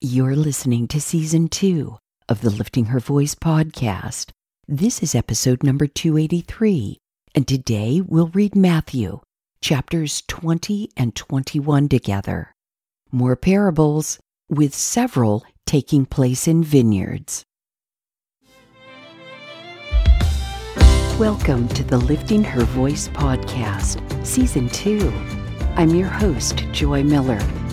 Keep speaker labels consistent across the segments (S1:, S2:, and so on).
S1: You're listening to season two of the Lifting Her Voice podcast. This is episode number 283, and today we'll read Matthew chapters 20 and 21 together. More parables, with several taking place in vineyards. Welcome to the Lifting Her Voice podcast, season two. I'm your host, Joy Miller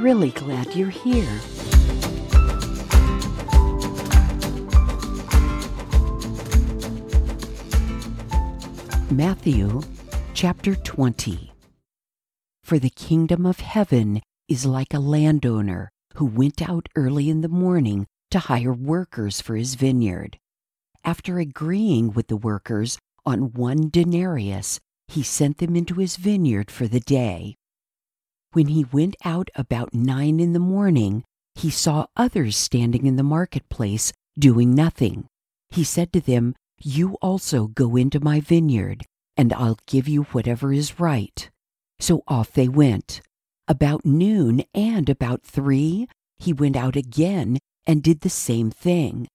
S1: Really glad you're here. Matthew chapter 20 For the kingdom of heaven is like a landowner who went out early in the morning to hire workers for his vineyard. After agreeing with the workers on one denarius, he sent them into his vineyard for the day. When he went out about nine in the morning, he saw others standing in the marketplace doing nothing. He said to them, You also go into my vineyard, and I'll give you whatever is right. So off they went. About noon and about three, he went out again and did the same thing.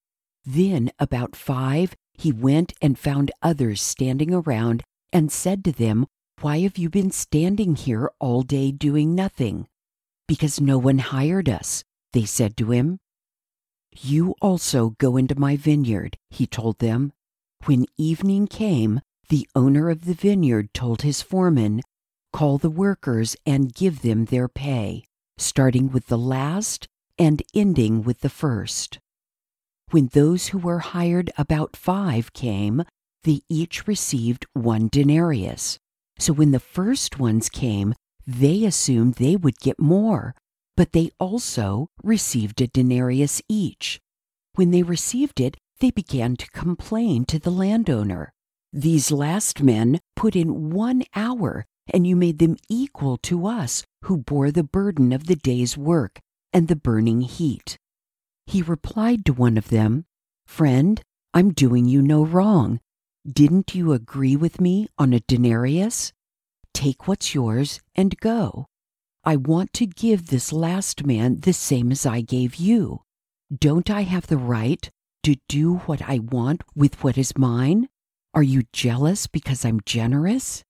S1: Then, about five, he went and found others standing around and said to them, why have you been standing here all day doing nothing? Because no one hired us, they said to him. You also go into my vineyard, he told them. When evening came, the owner of the vineyard told his foreman, Call the workers and give them their pay, starting with the last and ending with the first. When those who were hired about five came, they each received one denarius. So when the first ones came, they assumed they would get more, but they also received a denarius each. When they received it, they began to complain to the landowner. These last men put in one hour, and you made them equal to us who bore the burden of the day's work and the burning heat. He replied to one of them, Friend, I'm doing you no wrong. Didn't you agree with me on a denarius? Take what's yours and go. I want to give this last man the same as I gave you. Don't I have the right to do what I want with what is mine? Are you jealous because I'm generous?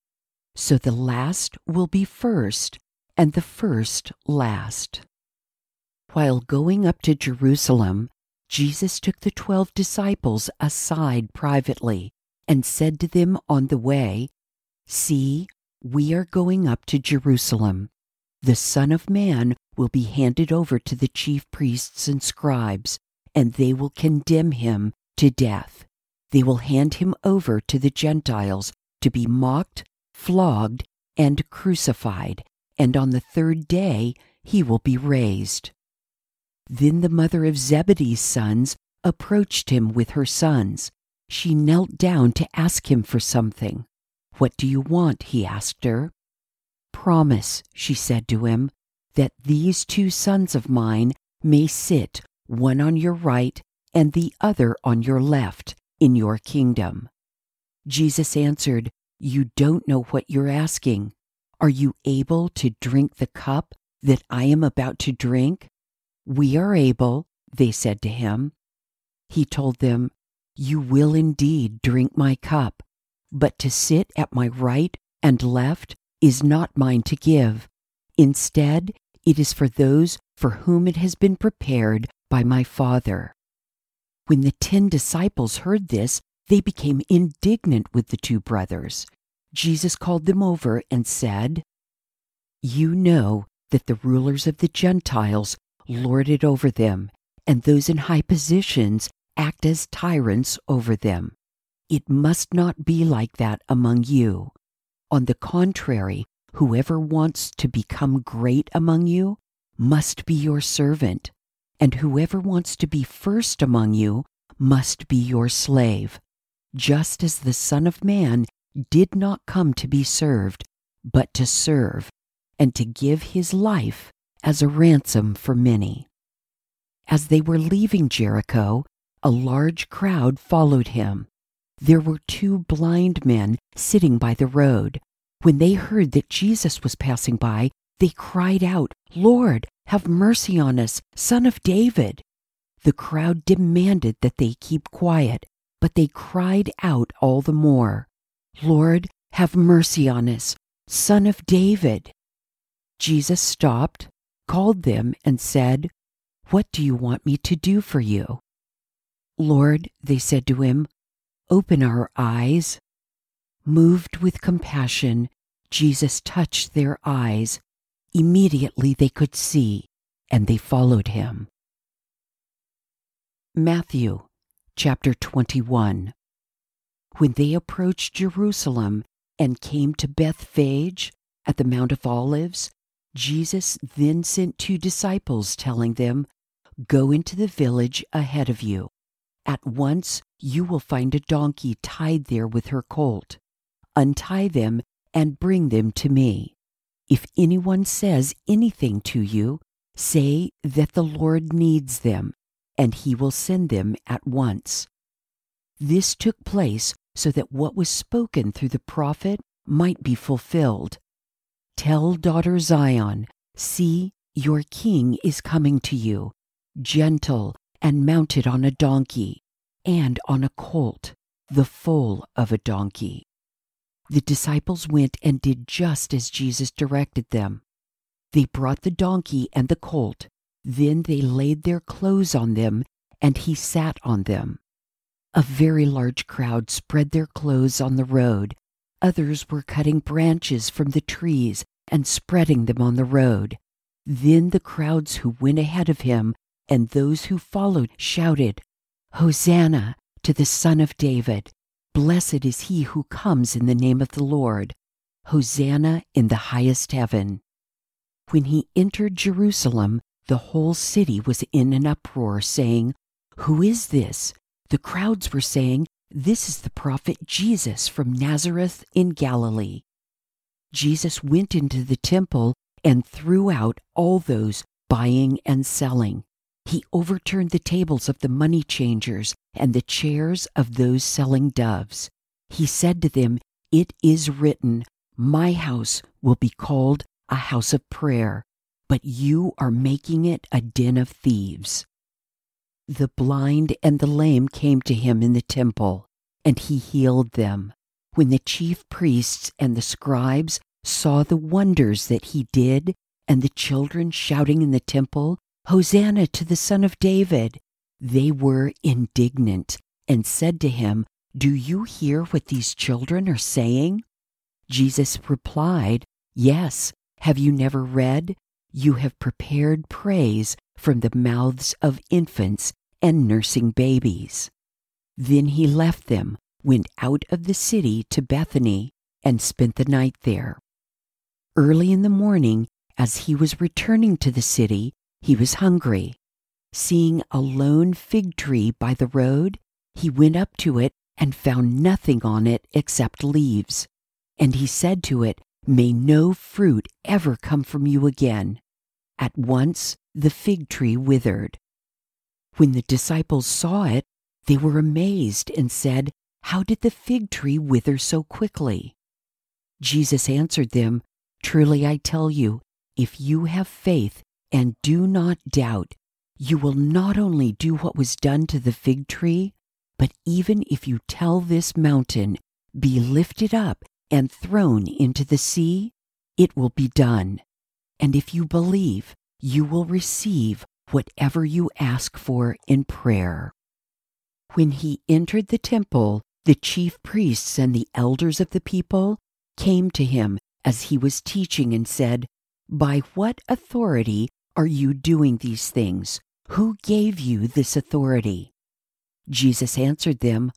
S1: So the last will be first, and the first last. While going up to Jerusalem, Jesus took the twelve disciples aside privately and said to them on the way, See, we are going up to Jerusalem. The Son of Man will be handed over to the chief priests and scribes, and they will condemn him to death. They will hand him over to the Gentiles to be mocked, flogged, and crucified, and on the third day he will be raised. Then the mother of Zebedee's sons approached him with her sons she knelt down to ask him for something. What do you want? he asked her. Promise, she said to him, that these two sons of mine may sit, one on your right and the other on your left, in your kingdom. Jesus answered, You don't know what you're asking. Are you able to drink the cup that I am about to drink? We are able, they said to him. He told them, you will indeed drink my cup, but to sit at my right and left is not mine to give. Instead, it is for those for whom it has been prepared by my Father. When the ten disciples heard this, they became indignant with the two brothers. Jesus called them over and said, You know that the rulers of the Gentiles lord it over them, and those in high positions act as tyrants over them. It must not be like that among you. On the contrary, whoever wants to become great among you must be your servant. and whoever wants to be first among you must be your slave, just as the Son of Man did not come to be served, but to serve, and to give his life as a ransom for many. As they were leaving Jericho, a large crowd followed him. There were two blind men sitting by the road. When they heard that Jesus was passing by, they cried out, Lord, have mercy on us, Son of David. The crowd demanded that they keep quiet, but they cried out all the more, Lord, have mercy on us, Son of David. Jesus stopped, called them, and said, What do you want me to do for you? Lord, they said to him, open our eyes. Moved with compassion, Jesus touched their eyes. Immediately they could see, and they followed him. Matthew chapter 21 When they approached Jerusalem and came to Bethphage at the Mount of Olives, Jesus then sent two disciples, telling them, Go into the village ahead of you. At once you will find a donkey tied there with her colt. Untie them and bring them to me. If anyone says anything to you, say that the Lord needs them, and he will send them at once. This took place so that what was spoken through the prophet might be fulfilled. Tell daughter Zion, See, your king is coming to you, gentle and mounted on a donkey, and on a colt, the foal of a donkey. The disciples went and did just as Jesus directed them. They brought the donkey and the colt, then they laid their clothes on them, and he sat on them. A very large crowd spread their clothes on the road. Others were cutting branches from the trees and spreading them on the road. Then the crowds who went ahead of him and those who followed shouted, Hosanna to the Son of David! Blessed is he who comes in the name of the Lord! Hosanna in the highest heaven! When he entered Jerusalem, the whole city was in an uproar, saying, Who is this? The crowds were saying, This is the prophet Jesus from Nazareth in Galilee. Jesus went into the temple and threw out all those buying and selling. He overturned the tables of the money changers and the chairs of those selling doves. He said to them, It is written, My house will be called a house of prayer, but you are making it a den of thieves. The blind and the lame came to him in the temple, and he healed them. When the chief priests and the scribes saw the wonders that he did, and the children shouting in the temple, Hosanna to the Son of David, they were indignant and said to him, Do you hear what these children are saying? Jesus replied, Yes. Have you never read? You have prepared praise from the mouths of infants and nursing babies. Then he left them, went out of the city to Bethany, and spent the night there. Early in the morning, as he was returning to the city, he was hungry. Seeing a lone fig tree by the road, he went up to it and found nothing on it except leaves. And he said to it, May no fruit ever come from you again. At once the fig tree withered. When the disciples saw it, they were amazed and said, How did the fig tree wither so quickly? Jesus answered them, Truly I tell you, if you have faith and do not doubt, you will not only do what was done to the fig tree, but even if you tell this mountain, Be lifted up and thrown into the sea, it will be done. And if you believe, you will receive whatever you ask for in prayer. When he entered the temple, the chief priests and the elders of the people came to him as he was teaching and said, By what authority are you doing these things? Who gave you this authority? Jesus answered them,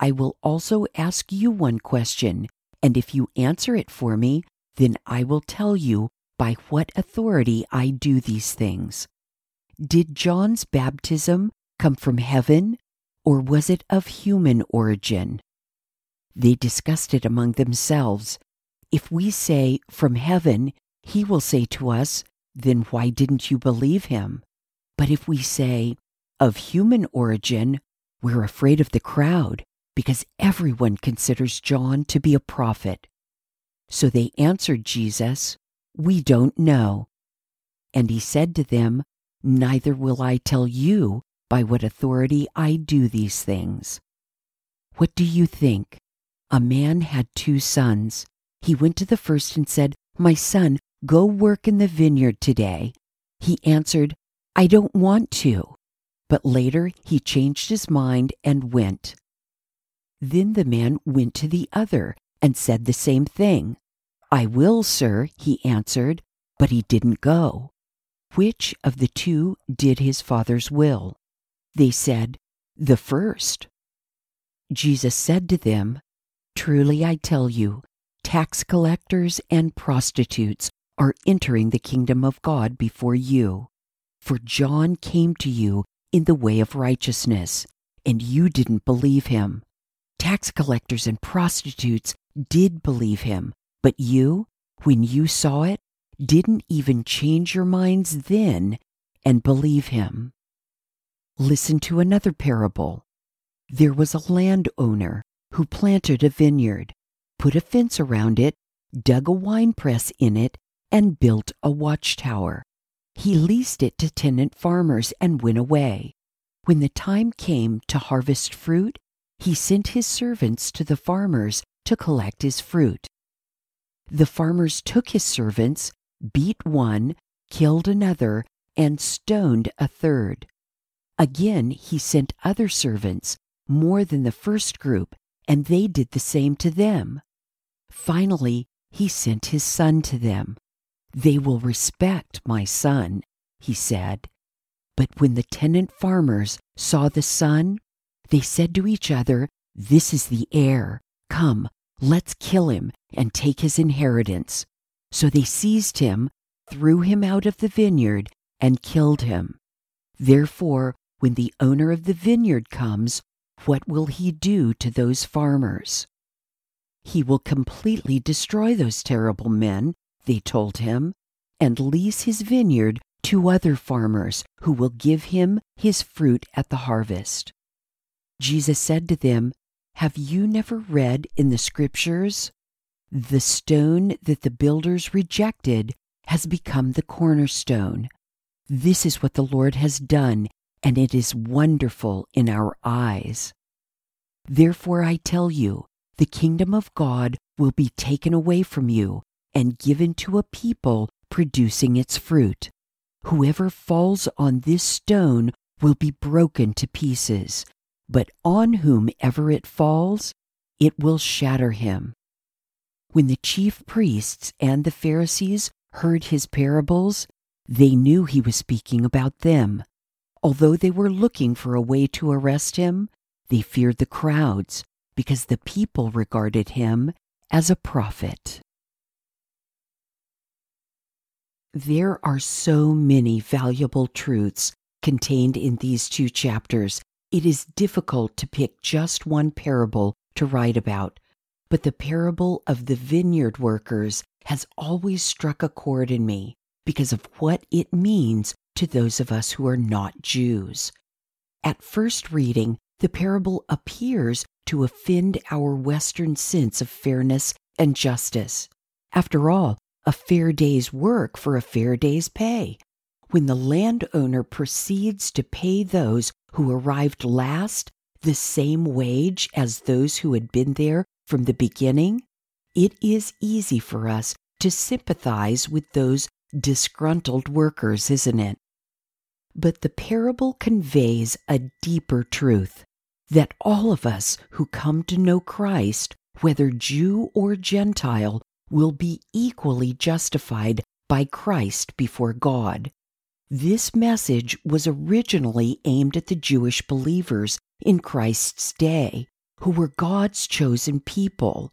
S1: I will also ask you one question, and if you answer it for me, then I will tell you by what authority I do these things. Did John's baptism come from heaven, or was it of human origin? They discussed it among themselves. If we say, From heaven, he will say to us, Then why didn't you believe him? But if we say, Of human origin, we're afraid of the crowd, because everyone considers John to be a prophet. So they answered Jesus, We don't know. And he said to them, Neither will I tell you by what authority I do these things. What do you think? A man had two sons. He went to the first and said, My son, go work in the vineyard today. He answered, I don't want to. But later he changed his mind and went. Then the man went to the other and said the same thing. I will, sir, he answered, but he didn't go. Which of the two did his father's will? They said, The first. Jesus said to them, Truly I tell you, tax collectors and prostitutes are entering the kingdom of God before you. For John came to you in the way of righteousness, and you didn't believe him. Tax collectors and prostitutes did believe him, but you, when you saw it, didn't even change your minds then and believe him. Listen to another parable. There was a landowner who planted a vineyard, put a fence around it, dug a wine press in it, and built a watchtower. He leased it to tenant farmers and went away. When the time came to harvest fruit, he sent his servants to the farmers to collect his fruit. The farmers took his servants, beat one, killed another, and stoned a third. Again, he sent other servants, more than the first group, and they did the same to them. Finally, he sent his son to them. They will respect my son, he said. But when the tenant farmers saw the son, they said to each other, This is the heir. Come, let's kill him and take his inheritance. So they seized him, threw him out of the vineyard, and killed him. Therefore, when the owner of the vineyard comes, what will he do to those farmers? He will completely destroy those terrible men they told him, and lease his vineyard to other farmers who will give him his fruit at the harvest. Jesus said to them, Have you never read in the Scriptures? The stone that the builders rejected has become the cornerstone. This is what the Lord has done, and it is wonderful in our eyes. Therefore, I tell you, the kingdom of God will be taken away from you and given to a people producing its fruit. Whoever falls on this stone will be broken to pieces, but on whomever it falls, it will shatter him. When the chief priests and the Pharisees heard his parables, they knew he was speaking about them. Although they were looking for a way to arrest him, they feared the crowds because the people regarded him as a prophet. There are so many valuable truths contained in these two chapters. It is difficult to pick just one parable to write about, but the parable of the vineyard workers has always struck a chord in me because of what it means to those of us who are not Jews. At first reading, the parable appears to offend our Western sense of fairness and justice. After all, a fair day's work for a fair day's pay. When the landowner proceeds to pay those who arrived last the same wage as those who had been there from the beginning, it is easy for us to sympathize with those disgruntled workers, isn't it? But the parable conveys a deeper truth that all of us who come to know Christ, whether Jew or Gentile, will be equally justified by Christ before God. This message was originally aimed at the Jewish believers in Christ's day, who were God's chosen people.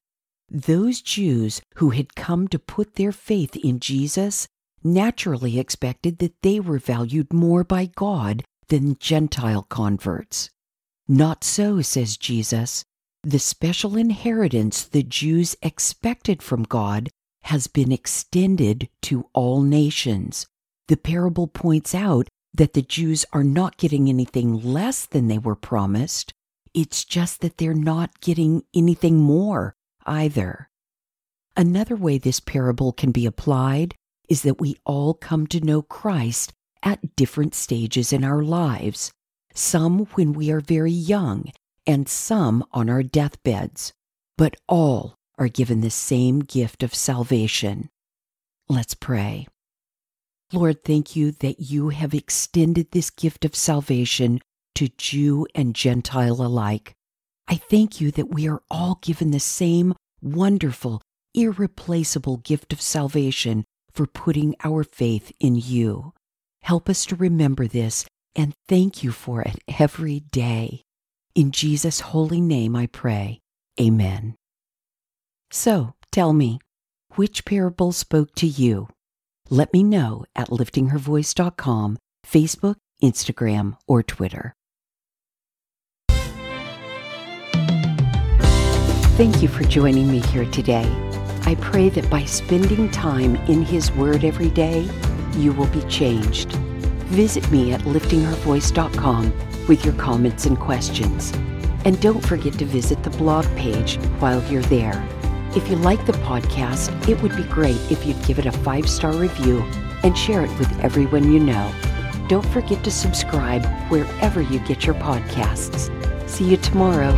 S1: Those Jews who had come to put their faith in Jesus naturally expected that they were valued more by God than Gentile converts. Not so, says Jesus. The special inheritance the Jews expected from God has been extended to all nations. The parable points out that the Jews are not getting anything less than they were promised. It's just that they're not getting anything more either. Another way this parable can be applied is that we all come to know Christ at different stages in our lives, some when we are very young and some on our deathbeds, but all are given the same gift of salvation. Let's pray. Lord, thank you that you have extended this gift of salvation to Jew and Gentile alike. I thank you that we are all given the same wonderful, irreplaceable gift of salvation for putting our faith in you. Help us to remember this and thank you for it every day. In Jesus' holy name I pray. Amen. So, tell me, which parable spoke to you? Let me know at liftinghervoice.com, Facebook, Instagram, or Twitter. Thank you for joining me here today. I pray that by spending time in His Word every day, you will be changed. Visit me at liftinghervoice.com with your comments and questions. And don't forget to visit the blog page while you're there. If you like the podcast, it would be great if you'd give it a five star review and share it with everyone you know. Don't forget to subscribe wherever you get your podcasts. See you tomorrow.